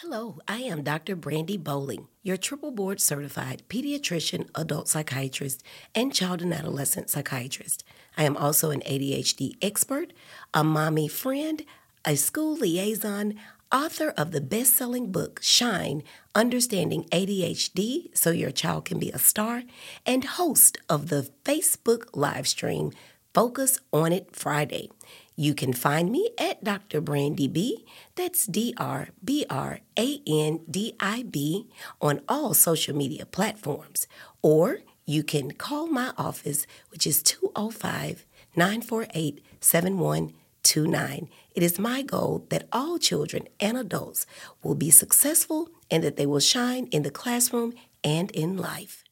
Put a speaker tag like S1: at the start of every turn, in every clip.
S1: Hello, I am Dr. Brandy Bowling, your triple board certified pediatrician, adult psychiatrist, and child and adolescent psychiatrist. I am also an ADHD expert, a mommy friend, a school liaison, author of the best selling book Shine Understanding ADHD So Your Child Can Be a Star, and host of the Facebook live stream Focus on It Friday. You can find me at Dr. Brandy B. That's D R B R A N D I B on all social media platforms. Or you can call my office, which is 205 948 7129. It is my goal that all children and adults will be successful and that they will shine in the classroom and in life.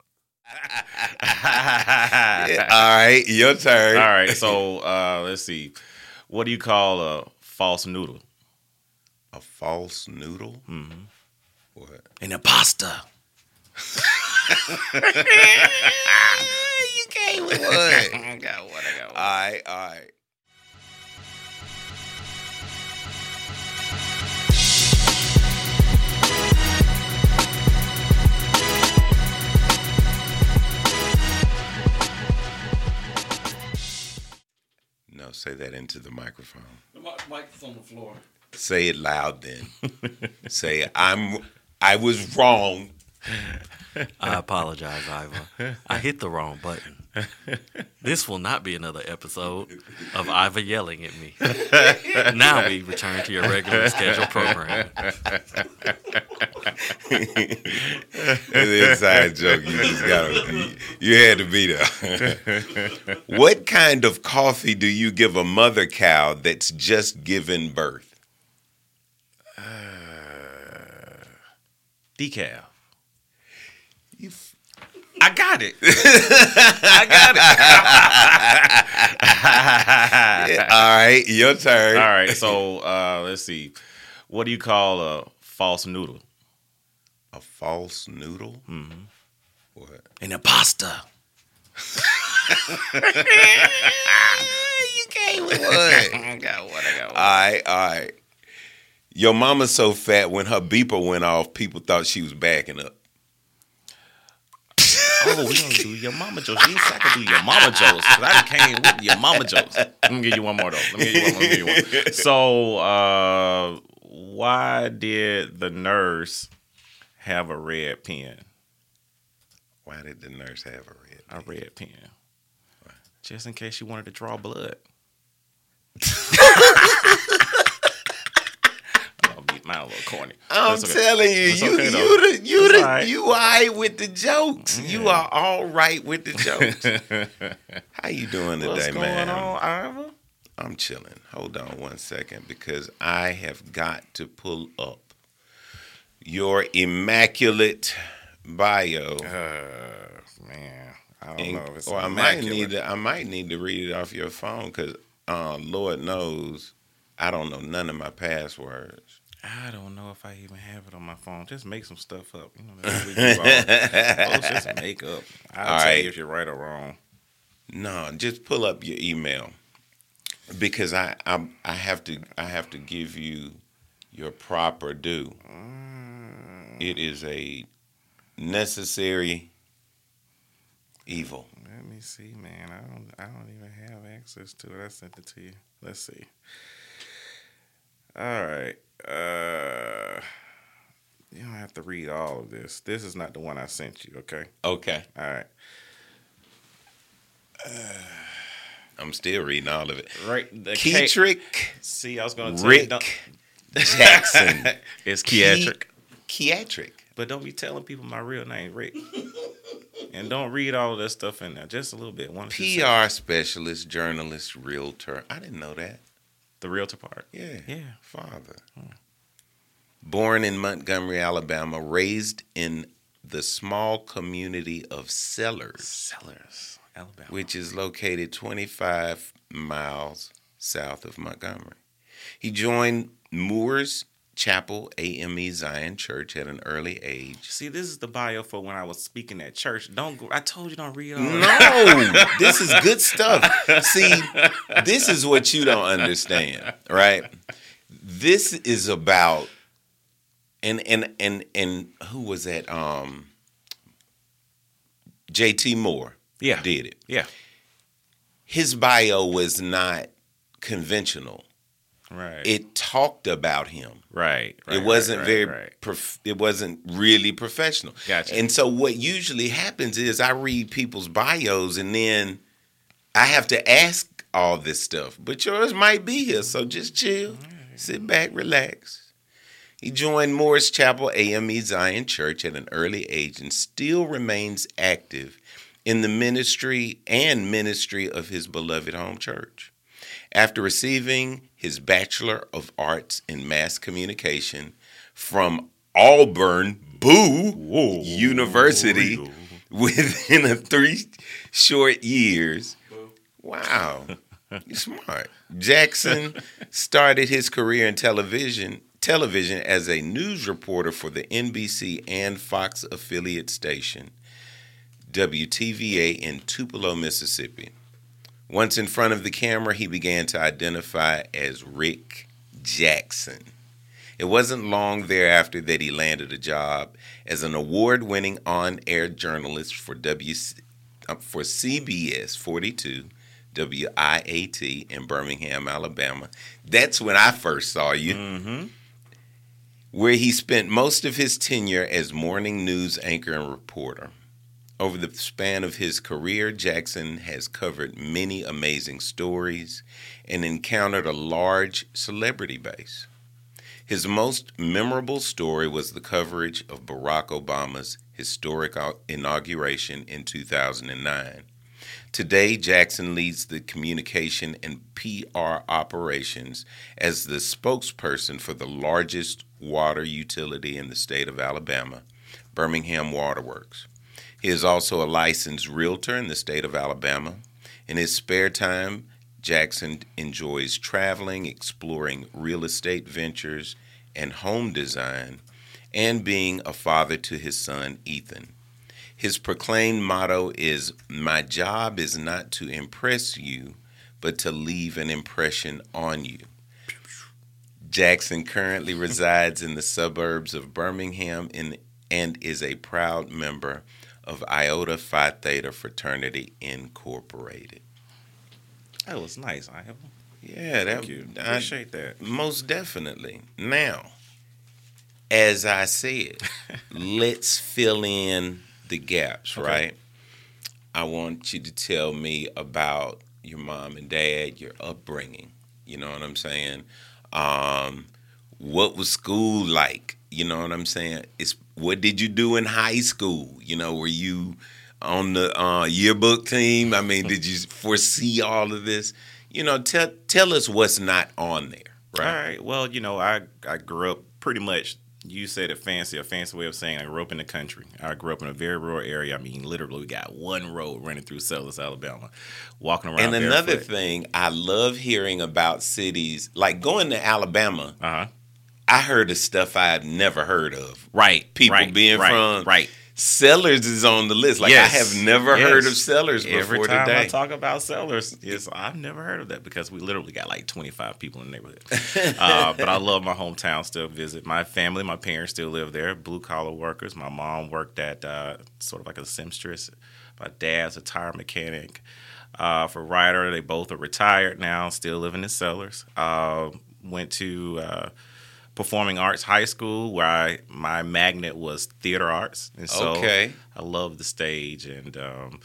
S2: All right, your turn.
S3: All right, so uh, let's see. What do you call a false noodle?
S2: A false noodle?
S3: Mm-hmm.
S2: What?
S3: An imposter.
S2: you came with what?
S3: I got what I got.
S2: all right, all right. No, say that into the microphone.
S3: The mic's on the floor.
S2: Say it loud then. say I'm I was wrong.
S4: I apologize, Iva. I hit the wrong button. This will not be another episode of Iva yelling at me. Now we return to your regular scheduled program.
S2: It's inside joke. You just gotta you, you had to be there. what kind of coffee do you give a mother cow that's just given birth?
S3: Uh, Decaf.
S2: You f-
S3: I got it. I got it.
S2: All right, your turn.
S3: All right, so uh, let's see. What do you call a false noodle?
S2: A false noodle?
S3: Mm-hmm.
S2: What?
S3: An imposter.
S2: you came with what?
S3: I got what I got.
S2: all right, all right. Your mama's so fat when her beeper went off, people thought she was backing up.
S3: Oh, we gonna do your mama jokes. You I can do your mama jokes. 'cause I came with your mama jokes. Let me give you one more though. Let me give you one. Give you one. So, uh, why did the nurse have a red pen?
S2: Why did the nurse have a red?
S3: A red pen, just in case she wanted to draw blood. I'll beat mine a little corny.
S2: I'm
S3: okay.
S2: telling you,
S3: That's
S2: you
S3: okay, though.
S2: you the you the
S3: all right.
S2: you all right with the jokes. You are all right with the jokes. How you doing today,
S3: What's going
S2: man?
S3: on, Ivor?
S2: I'm chilling. Hold on one second because I have got to pull up your immaculate bio.
S3: Uh, man, I don't
S2: And-
S3: know. If it's
S2: or I might need to I might need to read it off your phone because uh, Lord knows I don't know none of my passwords.
S3: I don't know if I even have it on my phone. Just make some stuff up. You know, that's what we do just make up. I'll
S2: All
S3: tell
S2: right.
S3: you if you're right or wrong.
S2: No, just pull up your email because I I, I have to I have to give you your proper due.
S3: Mm,
S2: It is a necessary evil.
S3: let me see, man. I don't. I don't even have access to it. I sent it to you. Let's see. All right. Uh, you don't have to read all of this. This is not the one I sent you. Okay.
S2: Okay,
S3: All right.
S2: I'm still reading all of it.
S3: Right. The K-
S2: Keytrick
S3: See, I was gonna tell you.
S2: Rick
S3: Don't,
S2: Jackson.
S3: it's Keiatric.
S2: Keytrick.
S3: But don't be telling people my real name, Rick. and don't read all of that stuff in there. Just a little bit. One or two.
S2: PR specialist, journalist, realtor. I didn't know that.
S3: The realtor part.
S2: Yeah.
S3: Yeah.
S2: Father. Hmm. Born in Montgomery, Alabama, raised in the small community of Sellers,
S3: Sellers, Alabama.
S2: which is located 25 miles south of Montgomery. He joined Moores Chapel AME Zion Church at an early age.
S3: See, this is the bio for when I was speaking at church. Don't go. I told you don't read all.
S2: No, this is good stuff. See, this is what you don't understand, right? This is about and and and and who was that? Um, J.T. Moore.
S3: Yeah.
S2: did it.
S3: Yeah.
S2: His bio was not conventional.
S3: Right.
S2: It talked about him.
S3: right. right,
S2: it wasn't
S3: right,
S2: very.
S3: Right.
S2: Prof- it wasn't really professional.
S3: Gotcha.
S2: And so what usually happens is I read people's bios and then I have to ask all this stuff. But yours might be here, so just chill, sit back, relax. He joined Morris Chapel AME Zion Church at an early age and still remains active in the ministry and ministry of his beloved home church. After receiving his Bachelor of Arts in Mass Communication from Auburn Boo University within a three short years. Wow. You're smart. Jackson started his career in television television as a news reporter for the NBC and Fox affiliate station, WTVA in Tupelo, Mississippi. Once in front of the camera, he began to identify as Rick Jackson. It wasn't long thereafter that he landed a job as an award-winning on-air journalist for W uh, for CBS 42 WIAT in Birmingham, Alabama. That's when I first saw you. Mm-hmm. Where he spent most of his tenure as morning news anchor and reporter. Over the span of his career, Jackson has covered many amazing stories and encountered a large celebrity base. His most memorable story was the coverage of Barack Obama's historic inauguration in 2009. Today, Jackson leads the communication and PR operations as the spokesperson for the largest water utility in the state of Alabama, Birmingham Waterworks. He is also a licensed realtor in the state of Alabama. In his spare time, Jackson enjoys traveling, exploring real estate ventures and home design, and being a father to his son, Ethan. His proclaimed motto is My job is not to impress you, but to leave an impression on you. Jackson currently resides in the suburbs of Birmingham in, and is a proud member of Iota Phi Theta Fraternity Incorporated.
S3: That was nice. I have.
S2: Yeah, that
S3: Thank you.
S2: I-
S3: Appreciate that.
S2: most definitely. Now, as I said, let's fill in the gaps,
S3: Okay.
S2: right? I want you to tell me about your mom and dad, your upbringing. You know what I'm saying? Um, what was school like? You know what I'm saying? It's what did you do in high school? You know, were you on the uh, yearbook team? I mean, did you foresee all of this? You know, tell tell us what's not on there,
S3: All
S2: right?
S3: right. Well, you know, I I grew up pretty much. You said it fancy, a fancy way of saying I grew up in the country. I grew up in a very rural area. I mean, literally, we got one road running through Sellers, Alabama. Walking around.
S2: And another
S3: barefoot.
S2: thing, I love hearing about cities like going to Alabama.
S3: Uh huh.
S2: I heard of stuff I had never heard of.
S3: Right.
S2: People
S3: right,
S2: being
S3: right,
S2: from
S3: right.
S2: Sellers is on the list. Like
S3: Yes.
S2: I have never
S3: Yes.
S2: heard of Sellers before
S3: Every time
S2: today.
S3: I talk about sellers, yes, I've never heard of that because we literally got like 25 people in the neighborhood. uh, but I love my hometown. Still visit my family. My parents still live there. Blue collar workers. My mom worked at uh, sort of like a seamstress. My dad's a tire mechanic. Uh, for Ryder, they both are retired now. Still living in Sellers. Uh, went to uh, performing arts high school where I my magnet was theater arts, and so
S2: Okay.
S3: I love the stage and um,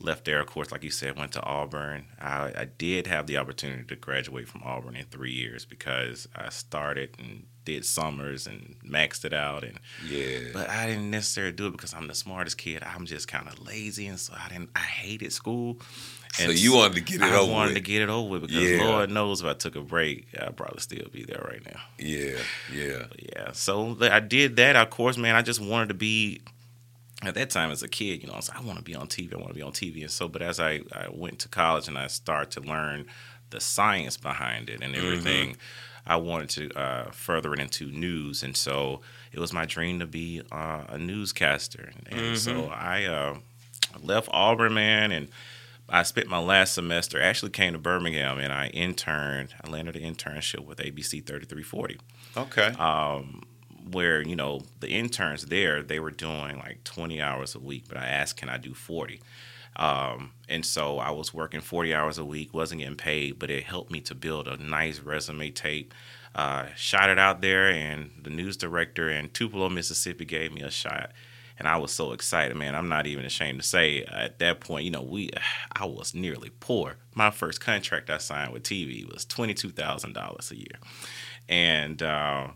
S3: left there. Of course, like you said, went to Auburn. I, I did have the opportunity to graduate from Auburn in three years because I started and did summers and maxed it out and
S2: yeah.
S3: but I didn't necessarily do it because I'm the smartest kid. I'm just kind of lazy, and so I didn't. I hated school.
S2: So you wanted to get it
S3: I
S2: over I
S3: wanted
S2: with.
S3: to get it over with because
S2: Yeah.
S3: Lord knows if I took a break, I'd probably still be there right now.
S2: Yeah, yeah.
S3: But yeah, so I did that. Of course, man, I just wanted to be. At that time, as a kid, you know, I was like, I want to be on TV. I want to be on TV. And so, but as I, I went to college and I started to learn the science behind it and everything, I wanted to uh, further it into news. And so it was my dream to be uh, a newscaster. And so I uh, left Auburn, man, and I spent my last semester, actually came to Birmingham, and I interned. I landed an internship with ABC 3340
S2: Okay.
S3: um, where you know the interns there they were doing like 20 hours a week, but I asked, can I do 40? Um, and so I was working 40 hours a week, wasn't getting paid, but it helped me to build a nice resume tape. Uh, shot it out there, and the news director in Tupelo, Mississippi, gave me a shot and I was so excited, man. I'm not even ashamed to say uh, at that point, you know, we I was nearly poor. My first contract I signed with TV was twenty two thousand dollars a year, and uh,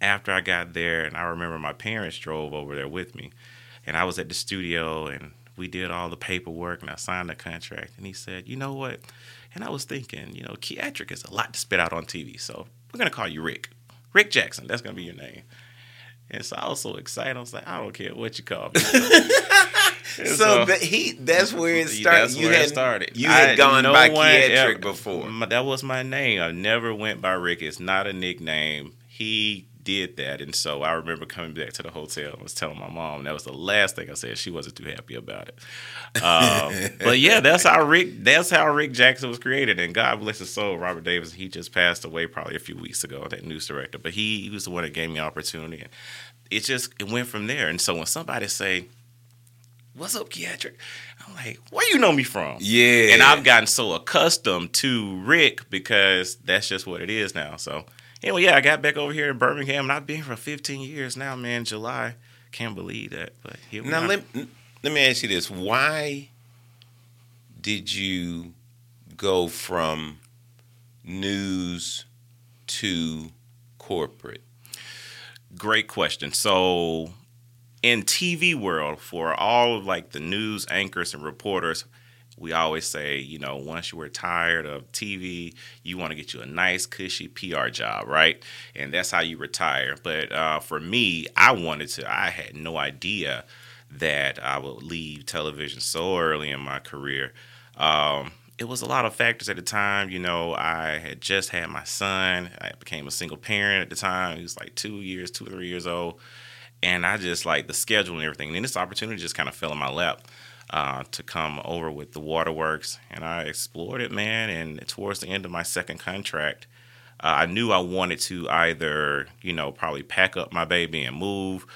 S3: after I got there, and I remember my parents drove over there with me, and I was at the studio and we did all the paperwork and I signed the contract. And he said, you know what? And I was thinking, you know, Keatrick is a lot to spit out on TV, so we're gonna call you Rick. Rick Jackson, that's gonna be your name. And so I was so excited. I was like, I don't care what you call me.
S2: so so that he that's where it started.
S3: That's
S2: you
S3: where
S2: had,
S3: it started.
S2: You had
S3: I-
S2: gone
S3: no
S2: by
S3: one
S2: Keatrick before.
S3: My- that was my name. I never went by Rick. It's not a nickname. He did that, and so I remember coming back to the hotel and was telling my mom. That was the last thing I said. She wasn't too happy about it. Um, but yeah, that's how Rick. That's how Rick Jackson was created. And God bless his soul, Robert Davis. He just passed away probably a few weeks ago. That news director, but he, he was the one that gave me opportunity. And it just it went from there. And so when somebody say, "What's up, Keatrick?" I'm like, "Where you know me from?"
S2: Yeah.
S3: And I've gotten so accustomed to Rick because that's just what it is now. So anyway, yeah, I got back over here in Birmingham, and I've been for 15 years now, man. July, can't believe that. But here
S2: Now
S3: are.
S2: let let me ask you this: Why did you go from news to corporate?
S3: Great question. So, in TV world, for all of like the news anchors and reporters, we always say, you know, once you were tired of TV, you want to get you a nice, cushy PR job, right? And that's how you retire. But uh, for me, I wanted to. I had no idea that I would leave television so early in my career. Um, it was a lot of factors at the time. You know, I had just had my son. I became a single parent at the time. He was like two years, two or three years old. And I just like the schedule and everything. And then this opportunity just kind of fell in my lap uh, to come over with the Waterworks. And I explored it, man. And towards the end of my second contract, uh, I knew I wanted to either, you know, probably pack up my baby and move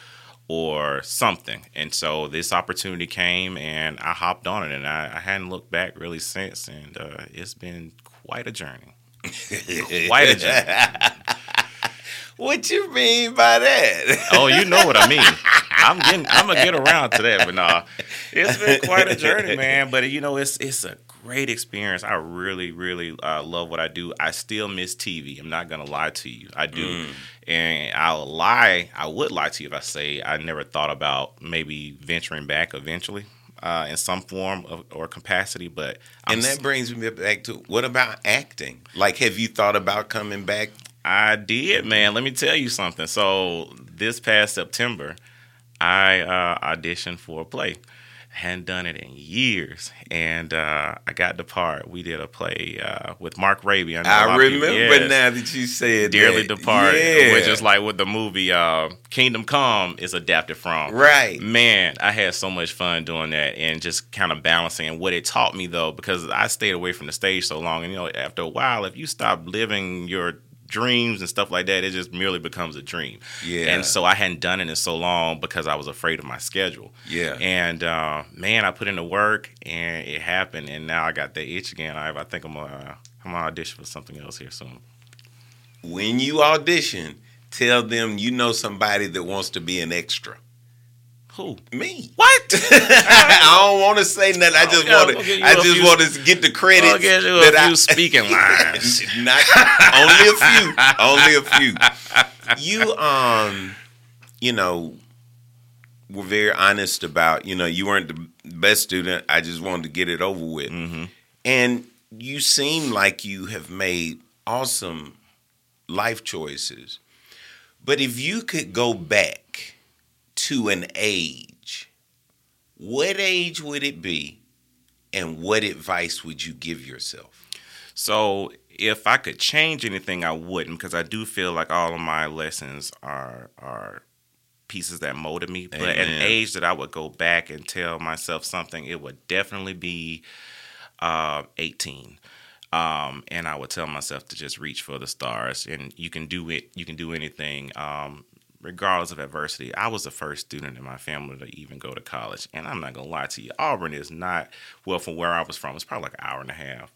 S3: or something. And so this opportunity came and I hopped on it and I, I hadn't looked back really since. And uh, it's been quite a journey. quite a journey.
S2: What you mean by that?
S3: Oh, you know what I mean. I'm getting I'm gonna get around to that, but nah. It's been quite a journey, man. But you know, it's it's a great experience. I really, really uh, love what I do. I still miss TV. I'm not gonna lie to you. I do. And I'll lie, I would lie to you if I say I never thought about maybe venturing back eventually. Uh, in some form of, or capacity, but I'm
S2: and that brings me back to what about acting? Like, have you thought about coming back?
S3: I did, man. Let me tell you something. So this past September, I uh, auditioned for a play. Hadn't done it in years, and uh, I got the part. We did a play uh, with Mark Raby. lot
S2: I remember
S3: yes.
S2: now that you said
S3: Dearly
S2: that.
S3: Departed,
S2: Yeah.
S3: which is like what the movie uh, Kingdom Come is adapted from.
S2: right.
S3: Man, I had so much fun doing that and just kind of balancing. And what it taught me though, because I stayed away from the stage so long, and you know, after a while, if you stop living your dreams and stuff like that, it just merely becomes a dream.
S2: Yeah.
S3: And so I hadn't done it in so long because I was afraid of my schedule.
S2: Yeah.
S3: And uh, man, I put in the work and it happened, and now I got that itch again. I, I think I'm gonna, I'm gonna audition for something else here soon.
S2: When you audition, tell them you know somebody that wants to be an extra.
S3: Who?
S2: Me.
S3: What?
S2: I don't want to say nothing. I just want to. I just want to get the credit.
S3: I'll get you a
S2: that
S3: few
S2: I-
S3: speaking lines.
S2: Not only a few. Only a few. You um, you know, were very honest about. You know, you weren't the best student. I just wanted to get it over with.
S3: Mm-hmm.
S2: And you seem like you have made awesome life choices. But if you could go back to an age, what age would it be? And what advice would you give yourself?
S3: So if I could change anything, I wouldn't because I do feel like all of my lessons are are pieces that molded me. But at an age that I would go back and tell myself something, it would definitely be uh, 18. Um, and I would tell myself to just reach for the stars, and you can do it. You can do anything. Um, regardless of adversity, I was the first student in my family to even go to college. And I'm not gonna lie to you, Auburn is not well from where I was from. It's probably like an hour and a half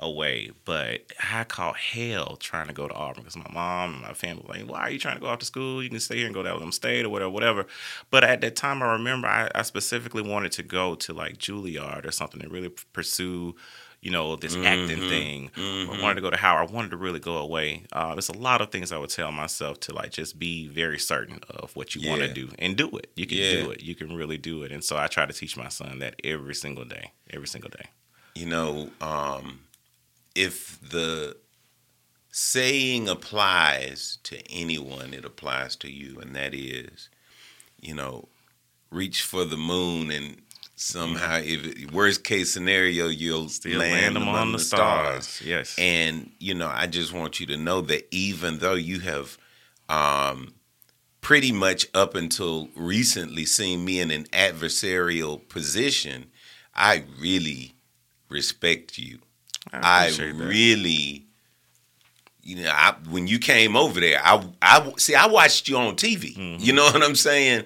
S3: away. But I caught hell trying to go to Auburn because my mom and my family were like, "Why are you trying to go off to school? You can stay here and go to Alabama State or whatever, whatever." But at that time, I remember I, I specifically wanted to go to like Juilliard or something and really pursue you know, this mm-hmm. acting thing. Mm-hmm. I wanted to go to Howard. I wanted to really go away. Uh, there's a lot of things I would tell myself to like just be very certain of what you yeah. want to do and do it. You can yeah. do it. You can really do it. And so I try to teach my son that every single day, every single day.
S2: You know, um, if the saying applies to anyone, it applies to you, and that is, you know, reach for the moon and somehow if worst case scenario you'll land, land them on the stars. stars.
S3: yes
S2: and you know i just want you to know that even though you have um, pretty much up until recently seen me in an adversarial position i really respect you I, I really, you know, I, when you came over there, I, I see, I watched you on TV. Mm-hmm. You know what I'm saying?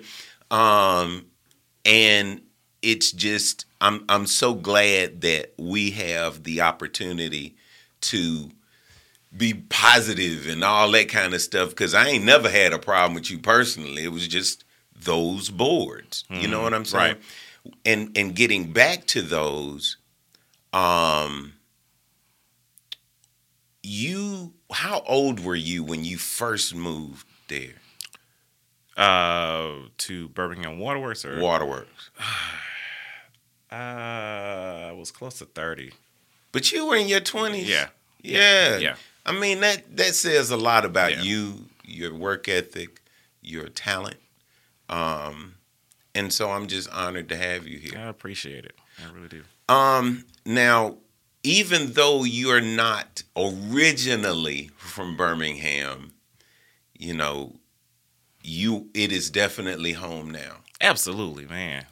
S2: Um, and it's just, I'm, I'm so glad that we have the opportunity to be positive and all that kind of stuff. Because I ain't never had a problem with you personally. It was just those boards. Mm-hmm. You know mm-hmm. what I'm saying? Right. And and getting back to those, um, you how old were you when you first moved there?
S3: Uh, to Birmingham Waterworks or
S2: Waterworks.
S3: uh, I was close to thirty.
S2: But you were in your twenties.
S3: Yeah.
S2: yeah.
S3: Yeah.
S2: I mean that that says a lot about yeah. you, your work ethic, your talent. Um, and so I'm just honored to have you here.
S3: I appreciate it. I really do.
S2: Um, now even though you're not originally from Birmingham, you know, you it is definitely home now.
S3: Absolutely, man.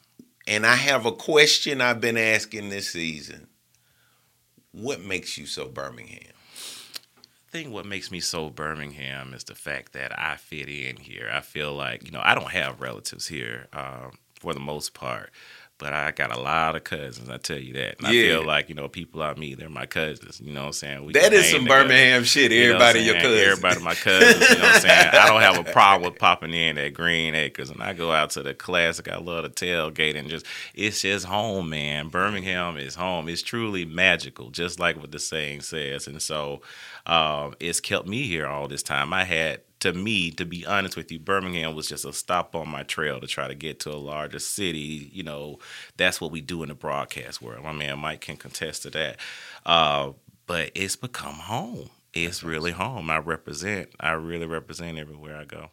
S2: And I have a question I've been asking this season. What makes you so Birmingham?
S3: I think what makes me so Birmingham is the fact that I fit in here. I feel like, you know, I don't have relatives here um, for the most part but I got a lot of cousins. I tell you that. And yeah. I feel like you know people like me, they're my cousins. You know what I'm saying?
S2: We that is some together. Birmingham shit. Everybody you know your cousins.
S3: Everybody my cousins. You know what I'm saying? I don't have a problem with popping in at Green Acres, and I go out to the classic. I love the tailgate and just it's just home, man. Birmingham is home. It's truly magical, just like what the saying says. And so um, it's kept me here all this time. I had to me, to be honest with you, Birmingham was just a stop on my trail to try to get to a larger city. You know, that's what we do in the broadcast world. My man Mike can contest to that. Uh, but it's become home. It's that's really awesome. home. I represent. I really represent everywhere I go.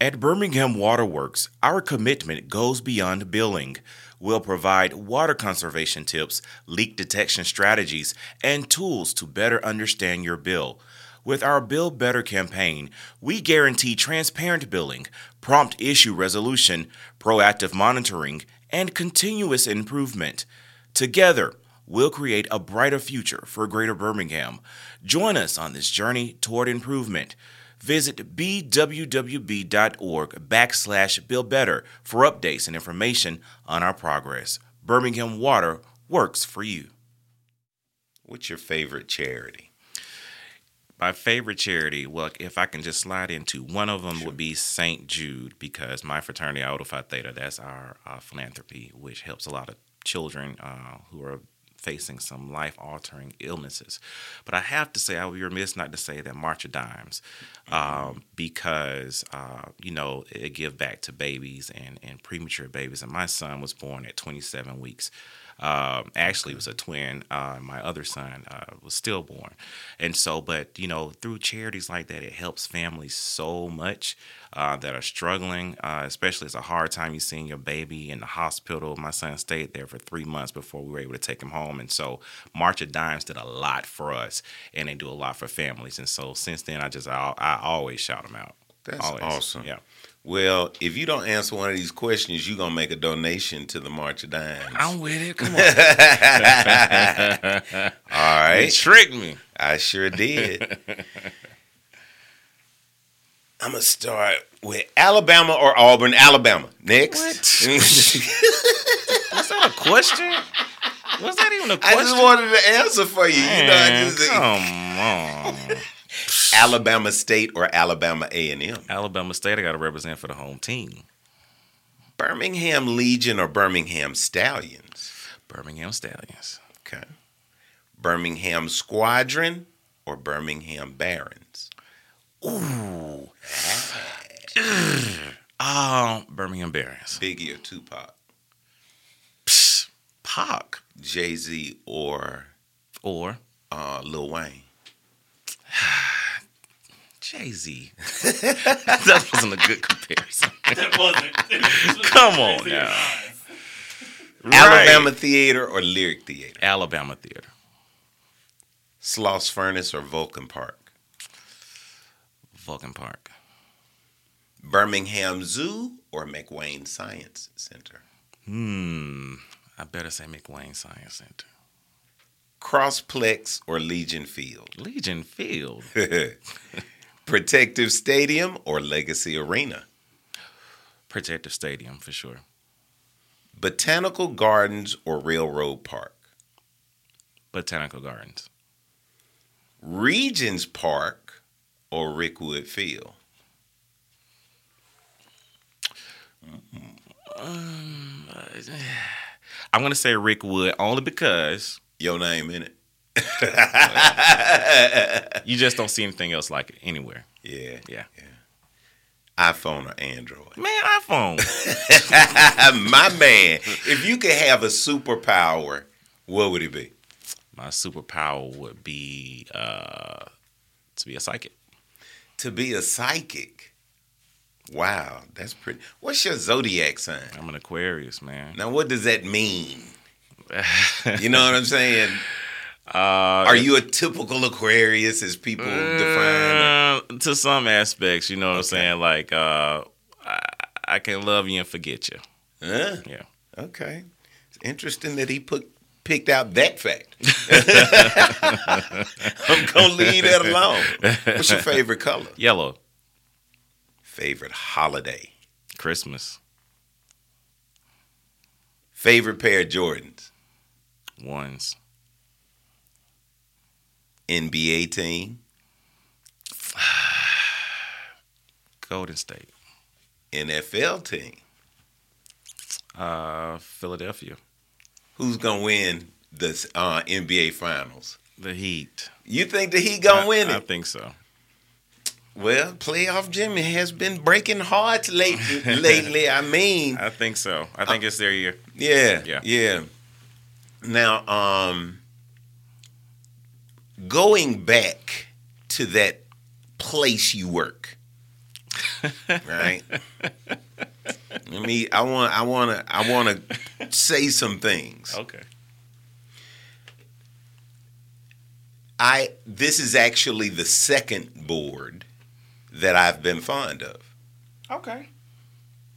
S3: At Birmingham Waterworks, our commitment goes beyond billing. We'll provide water conservation tips, leak detection strategies, and tools to better understand your bill. With our Bill Better campaign, we guarantee transparent billing, prompt issue resolution, proactive monitoring, and continuous improvement. Together, we'll create a brighter future for Greater Birmingham. Join us on this journey toward improvement. Visit bwwb.org backslash Bill Better for updates and information on our progress. Birmingham Water works for you.
S2: What's your favorite charity?
S3: My favorite charity, well, if I can just slide into one of them, sure. would be St. Jude because my fraternity, Iota Phi Theta, that's our uh, philanthropy, which helps a lot of children uh, who are facing some life altering illnesses. But I have to say, I would be remiss not to say that March of Dimes, um, because, uh, you know, it give back to babies and, and premature babies. And my son was born at 27 weeks. Um, actually, was a twin. Uh, my other son uh, was stillborn, and so, but you know, through charities like that, it helps families so much uh, that are struggling. Uh, especially, it's a hard time you seeing your baby in the hospital. My son stayed there for three months before we were able to take him home, and so March of Dimes did a lot for us, and they do a lot for families. And so, since then, I just I, I always shout them out.
S2: That's
S3: always.
S2: awesome.
S3: Yeah.
S2: Well, if you don't answer one of these questions, you're gonna make a donation to the March of Dimes.
S3: I'm with it. Come on.
S2: All right.
S3: You tricked me.
S2: I sure did. I'm gonna start with Alabama or Auburn. Alabama. Next.
S3: Was that a question? Was that even a question?
S2: I just wanted to answer for you. You know, I
S3: Man,
S2: just
S3: come on.
S2: Alabama State or Alabama A and M.
S3: Alabama State, I got to represent for the home team.
S2: Birmingham Legion or Birmingham Stallions.
S3: Birmingham Stallions.
S2: Okay. Birmingham Squadron or Birmingham Barons.
S3: Ooh. Um, Birmingham Barons.
S2: Biggie or Tupac.
S3: Psh, Pac
S2: Jay Z or
S3: or
S2: uh, Lil Wayne.
S3: Jay Z. that wasn't a good comparison.
S4: That wasn't.
S3: Come on now.
S2: Alabama Theater or Lyric Theater.
S3: Alabama Theater.
S2: Sloss Furnace or Vulcan Park.
S3: Vulcan Park.
S2: Birmingham Zoo or McWane Science Center.
S3: Hmm. I better say McWane Science Center.
S2: Crossplex or Legion Field.
S3: Legion Field.
S2: Protective Stadium or Legacy Arena.
S3: Protective Stadium for sure.
S2: Botanical Gardens or Railroad Park.
S3: Botanical Gardens.
S2: Regions Park or Rickwood Field.
S3: Um, I'm gonna say Rickwood only because
S2: Your name in it.
S3: you just don't see anything else like it anywhere.
S2: Yeah.
S3: Yeah.
S2: iPhone or Android.
S3: Man, iPhone.
S2: My man, if you could have a superpower, what would it be?
S3: My superpower would be uh, to be a psychic.
S2: To be a psychic. Wow, that's pretty. What's your zodiac sign?
S3: I'm an Aquarius, man.
S2: Now, what does that mean? You know what I'm saying?
S3: Uh,
S2: Are you a typical Aquarius as people define?
S3: Uh, to some aspects, you know what I'm saying? Like, uh, I, I can love you and forget you.
S2: Huh?
S3: Yeah.
S2: Okay. It's interesting that he put picked out that fact. I'm gonna leave that alone. What's your favorite color?
S3: Yellow,
S2: Favorite holiday?
S3: Christmas,
S2: Favorite pair of Jordans?
S3: ones,
S2: NBA team?
S3: Golden State,
S2: NFL team?
S3: uh, Philadelphia,
S2: Who's gonna win the uh, NBA finals?
S3: the Heat.
S2: You think the Heat gonna
S3: I,
S2: win it?
S3: I think so.
S2: well, playoff Jimmy has been breaking hearts lately. lately, I mean,
S3: I think so. I think it's their year.
S2: Yeah,
S3: Yeah.
S2: yeah. Now, um, going back to that place you work, right? Let me. I want. I want to. I want to say some things.
S3: Okay.
S2: I. This is actually the second board that I've been fond of.
S3: Okay.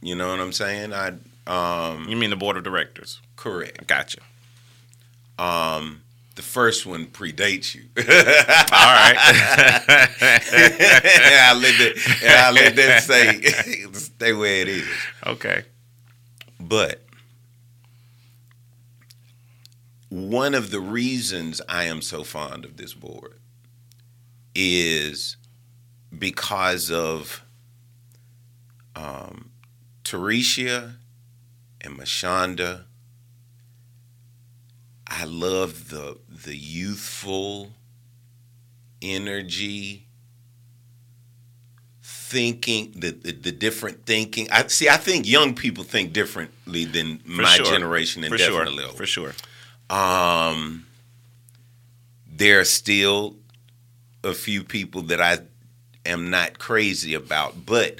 S2: You know what I'm saying? I. Um.
S3: You mean the board of directors?
S2: Correct.
S3: Gotcha.
S2: Um. The first one predates you.
S3: All right.
S2: I'll let that, I'll let that say stay where it is.
S3: okay.
S2: But one of the reasons I am so fond of this board is because of um, Teresia and Mashonda. I love the the youthful energy, thinking the, the the different thinking. I see. I think young people think differently than
S3: For
S2: my
S3: sure.
S2: generation, and
S3: For
S2: definitely
S3: sure. For sure.
S2: Um, there are still a few people that I am not crazy about, but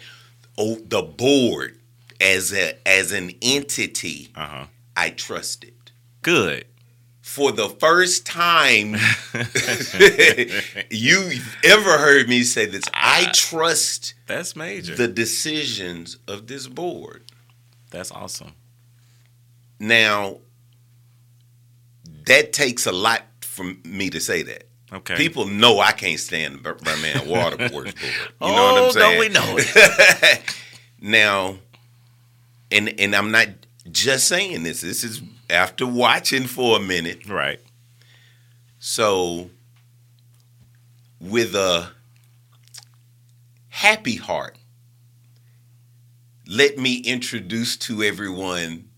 S2: oh, the board as a as an entity,
S3: Uh huh.
S2: I trust it.
S3: Good.
S2: For the first time you've ever heard me say this, I ah, trust
S3: That's major.
S2: the decisions of this board.
S3: That's awesome.
S2: Now, that takes a lot for me to say that.
S3: Okay.
S2: People know I can't stand the Bir- Birmingham Water Works Board. You
S3: oh,
S2: know what I'm oh, saying?
S3: don't we know it?
S2: now, and and I'm not just saying this. This is after watching for a minute.
S3: right.
S2: So, with a happy heart, let me introduce to everyone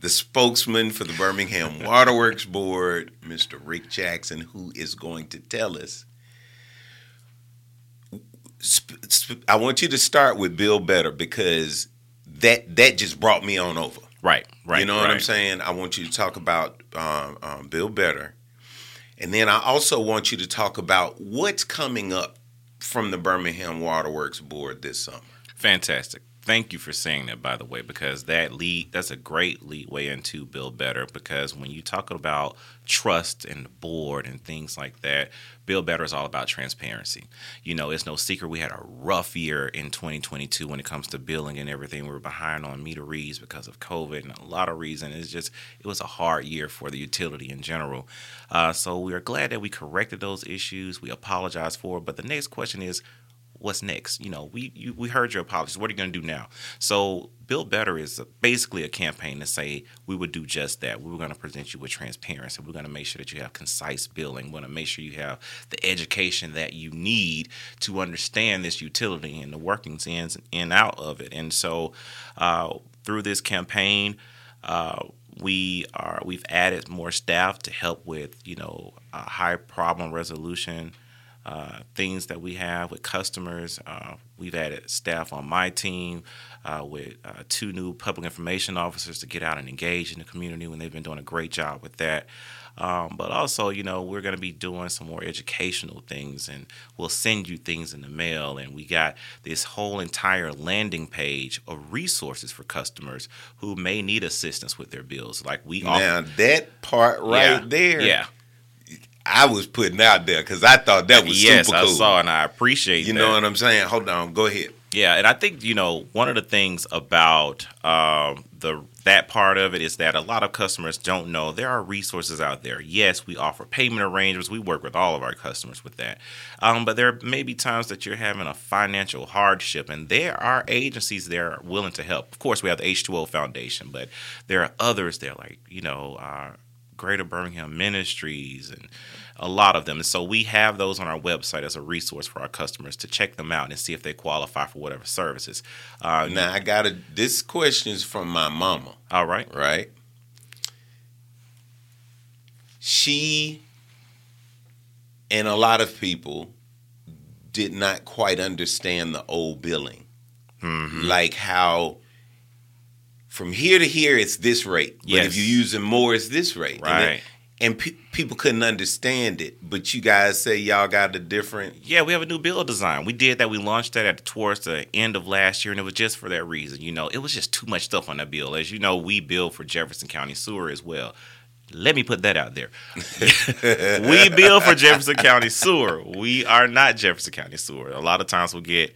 S2: the spokesman for the Birmingham Waterworks Board, Mr. Rick Jackson, who is going to tell us. I want you to start with Bill Better because that that just brought me on over.
S3: Right. Right.
S2: You know what I'm saying? I want you to talk about um, um, Bill Better, and then I also want you to talk about what's coming up from the Birmingham Waterworks Board this summer.
S3: Fantastic. Thank you for saying that, by the way, because that lead that's a great lead way into Bill Better. Because when you talk about trust and the board and things like that, Bill Better is all about transparency. You know, it's no secret we had a rough year in 2022 when it comes to billing and everything. We were behind on meter reads because of COVID and a lot of reasons. It's just it was a hard year for the utility in general. Uh, so we are glad that we corrected those issues. We apologize for. But the next question is what's next? You know, we you, we heard your apologies. What are you going to do now? So, Bill Better is basically a campaign to say we would do just that. We were going to present you with transparency. We're going to make sure that you have concise billing. We're going to make sure you have the education that you need to understand this utility and the workings in and out of it. And so, uh, through this campaign. Uh, we are we've added more staff to help with you know uh, high problem resolution uh, things that we have with customers. Uh, we've added staff on my team uh, with uh, two new public information officers to get out and engage in the community when they've been doing a great job with that. Um, but also, you know, we're going to be doing some more educational things and we'll send you things in the mail. And we got this whole entire landing page of resources for customers who may need assistance with their bills. Like we offer.
S2: Now that part right
S3: Yeah,
S2: there,
S3: Yeah.
S2: I was putting out there because I thought that was
S3: yes,
S2: super
S3: I saw and I appreciate
S2: You
S3: that.
S2: know what I'm saying? Hold on, go ahead.
S3: Yeah, and I think you know one of the things about um, the that part of it is that a lot of customers don't know there are resources out there. Yes, we offer payment arrangements. We work with all of our customers with that, um, but there may be times that you're having a financial hardship, and there are agencies there willing to help. Of course, we have the H2O Foundation, but there are others there like you know. Uh, Greater Birmingham Ministries and a lot of them. And so we have those on our website as a resource for our customers to check them out and see if they qualify for whatever services. Uh,
S2: Now I got to This question is from my mama,
S3: all right.
S2: right? She and a lot of people did not quite understand the old billing,
S3: Mm-hmm.
S2: like how. From here to here, it's this rate. But
S3: Yes.
S2: if you're using more, it's this rate. And it-
S3: Right.
S2: And, pe- people couldn't understand it. But you guys say y'all got a different.
S3: Yeah, we have a new bill design. We did that. We launched that at towards the end of last year, and it was just for that reason. You know, it was just too much stuff on that bill. As you know, we bill for Jefferson County Sewer as well. Let me put that out there. we bill for Jefferson County Sewer. We are not Jefferson County Sewer. A lot of times we'll get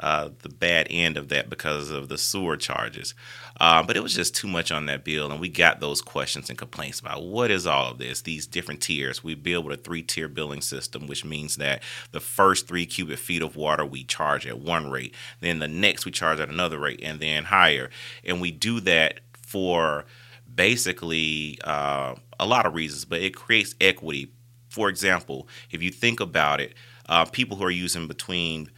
S3: uh, the bad end of that because of the sewer charges. Uh, but it was just too much on that bill, and we got those questions and complaints about what is all of this, these different tiers. We build with a three tier billing system, which means that the first three cubic feet of water we charge at one rate, then the next we charge at another rate, and then higher. And we do that for basically uh, a lot of reasons, but it creates equity. For example, if you think about it, uh, people who are using between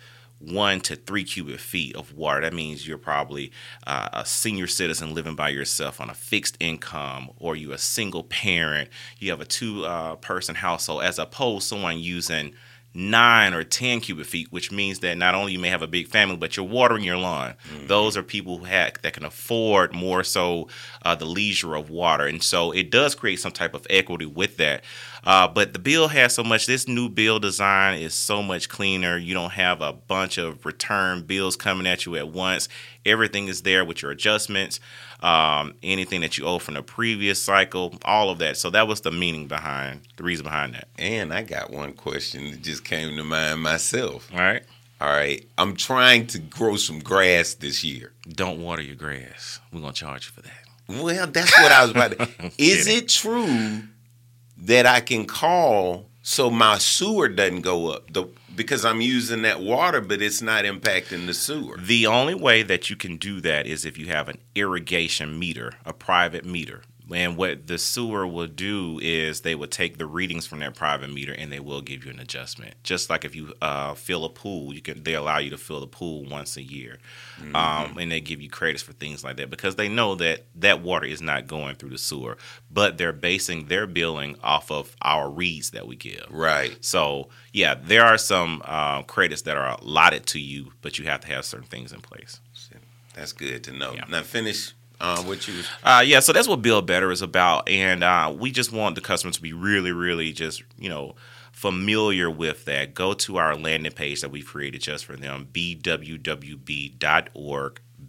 S3: one to three cubic feet of water. That means you're probably uh, a senior citizen living by yourself on a fixed income, or you're a single parent. You have a two uh, person household, as opposed to someone using nine or ten cubic feet, which means that not only you may have a big family, but you're watering your lawn. Those are people who have, that can afford more so uh, the leisure of water, and so it does create some type of equity with that. Uh, but the bill has so much. This new bill design is so much cleaner. You don't have a bunch of return bills coming at you at once. Everything is there with your adjustments, um, anything that you owe from the previous cycle, all of that. So that was the meaning behind the reason behind that.
S2: And I got one question that just came to mind myself.
S3: All right.
S2: All right. I'm trying to grow some grass this year.
S3: Don't water your grass. We're gonna charge you for that.
S2: Well, that's what I was about to. Is it true that I can call So my sewer doesn't go up the, because I'm using that water, but it's not impacting the sewer.
S3: The only way that you can do that is if you have an irrigation meter, a private meter. And what the sewer will do is they will take the readings from that private meter and they will give you an adjustment. Just like if you uh, fill a pool, you can they allow you to fill the pool once a year,
S2: Mm-hmm.
S3: um, and they give you credits for things like that because they know that that water is not going through the sewer, but they're basing their billing off of our reads that we give.
S2: Right.
S3: So yeah, there are some uh, credits that are allotted to you, but you have to have certain things in place.
S2: That's good to know.
S3: Yeah.
S2: Now finish uh, you.
S3: Uh, yeah, so that's what Bill Better is about, and uh, we just want the customer to be really, really just you know familiar with that. Go to our landing page that we've created just for them, bwwb.org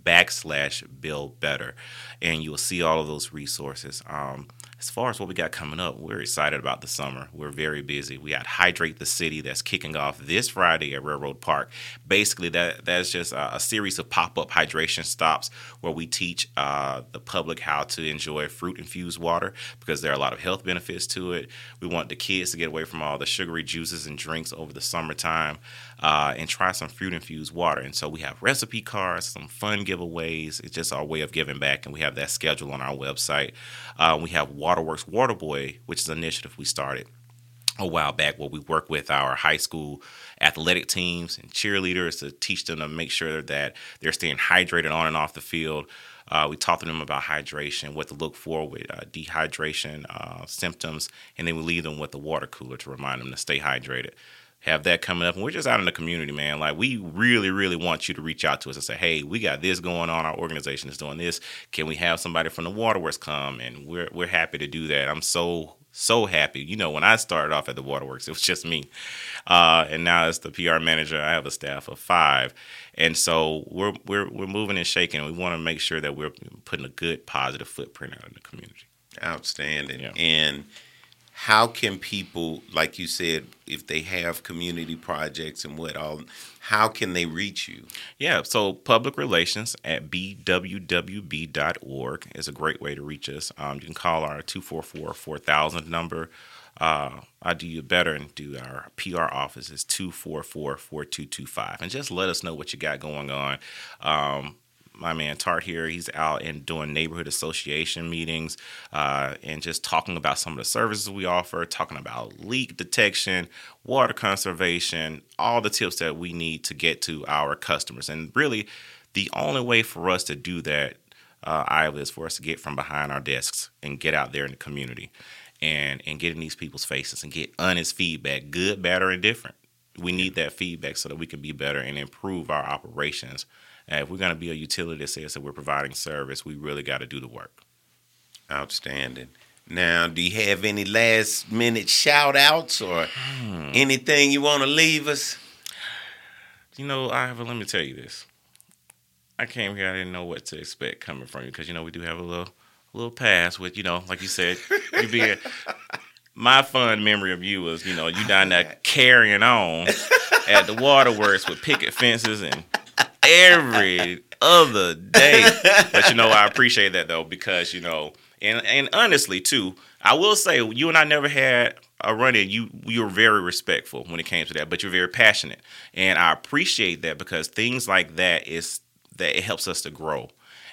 S3: backslash build better and you'll see all of those resources um, as far as what we got coming up we're excited about the summer. We're very busy. We got hydrate the city that's kicking off this friday at railroad park. Basically that that's just a, a series of pop-up hydration stops where we teach uh, the public how to enjoy fruit infused water because there are a lot of health benefits to it. We want the kids to get away from all the sugary juices and drinks over the summertime uh, and try some fruit infused water. And so we have recipe cards, some fun giveaways. It's just our way of giving back, and we have that schedule on our website. Uh, we have Waterworks Waterboy, which is an initiative we started a while back where we work with our high school athletic teams and cheerleaders to teach them to make sure that they're staying hydrated on and off the field. Uh, we talk to them about hydration, what to look for with uh, dehydration uh, symptoms, and then we leave them with the water cooler to remind them to stay hydrated. Have that coming up, and we're just out in the community, man. Like we really, really want you to reach out to us and say, "Hey, we got this going on. Our organization is doing this. Can we have somebody from the Waterworks come?" And we're we're happy to do that. I'm so so happy. You know, when I started off at the Waterworks, it was just me, uh, and now as the PR manager, I have a staff of five, and so we're we're we're moving and shaking. We want to make sure that we're putting a good, positive footprint out in the community.
S2: Outstanding.
S3: Yeah.
S2: And how can people, like you said, if they have community projects and what all, how can they reach you?
S3: Yeah, so public relations at bwwb.org is a great way to reach us. Um, you can call our 244 4000 number. Uh, I do you better and do our PR office is 244 4225. And just let us know what you got going on. Um, my man Tart here, he's out and doing neighborhood association meetings uh, and just talking about some of the services we offer, talking about leak detection, water conservation, all the tips that we need to get to our customers. And really, the only way for us to do that, uh, Iowa, is for us to get from behind our desks and get out there in the community and, and get in these people's faces and get honest feedback, good, bad, or indifferent. We need that feedback so that we can be better and improve our operations. And if we're going to be a utility that says that we're providing service, we really got to do the work.
S2: Outstanding. Now, do you have any last minute shout outs or
S3: Hmm.
S2: anything you want to leave us?
S3: You know, Ivor, let me tell you this. I came here, I didn't know what to expect coming from you because, you know, we do have a little little past with, you know, like you said, you being. My fun memory of you was, you know, you down there carrying on at the waterworks with picket fences and every other day. But you know, I appreciate that though because you know, and and honestly too, I will say you and I never had a run in. You you were very respectful when it came to that, but you're very passionate, and I appreciate that because things like that is that it helps us to grow.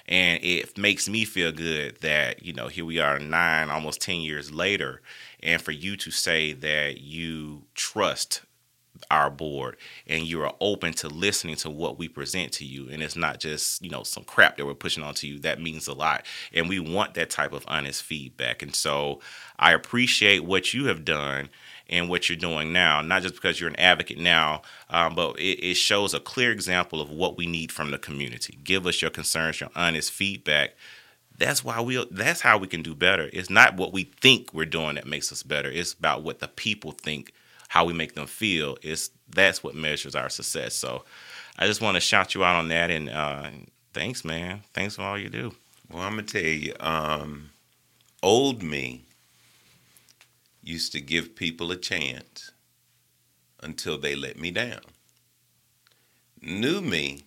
S3: And it makes me feel good that, you know, here we are nine, almost 10 years later. And for you to say that you trust our board and you are open to listening to what we present to you. And it's not just you know some crap that we're pushing onto you. That means a lot. And we want that type of honest feedback. And so i appreciate what you have done and what you're doing now not just because you're an advocate now um, but it, it shows a clear example of what we need from the community. Give us your concerns your honest feedback. That's why we that's how we can do better. It's not what we think we're doing that makes us better. It's about what the people think how we make them feel is that's what measures our success. So I just want to shout you out on that and uh, thanks, man. Thanks for all you do.
S2: Well, I'm gonna tell you, um, old me used to give people a chance until they let me down. New me,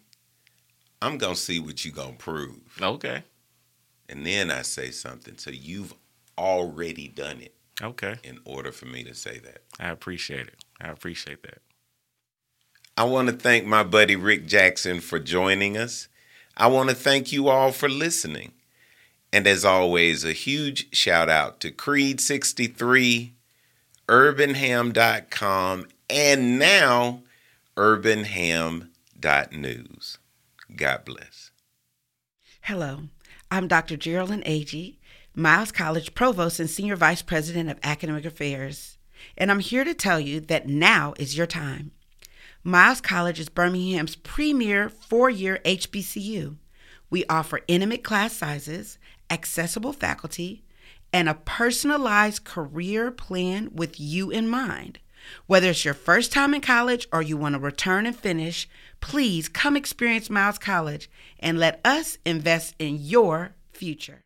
S2: I'm gonna see what you gonna prove,
S3: Okay.
S2: and then I say something. So you've already done it.
S3: Okay.
S2: in order for me to say that.
S3: I appreciate it. I appreciate that.
S2: I want to thank my buddy Rick Jackson for joining us. I want to thank you all for listening. And as always, a huge shout out to Creed63, urbanham.com, and now urbanham.news. God bless.
S5: Hello, I'm Dr. Geraldine Agee, Miles College Provost and Senior Vice President of Academic Affairs, and I'm here to tell you that now is your time. Miles College is Birmingham's premier four year HBCU. We offer intimate class sizes, accessible faculty, and a personalized career plan with you in mind. Whether it's your first time in college or you want to return and finish, please come experience Miles College and let us invest in your future.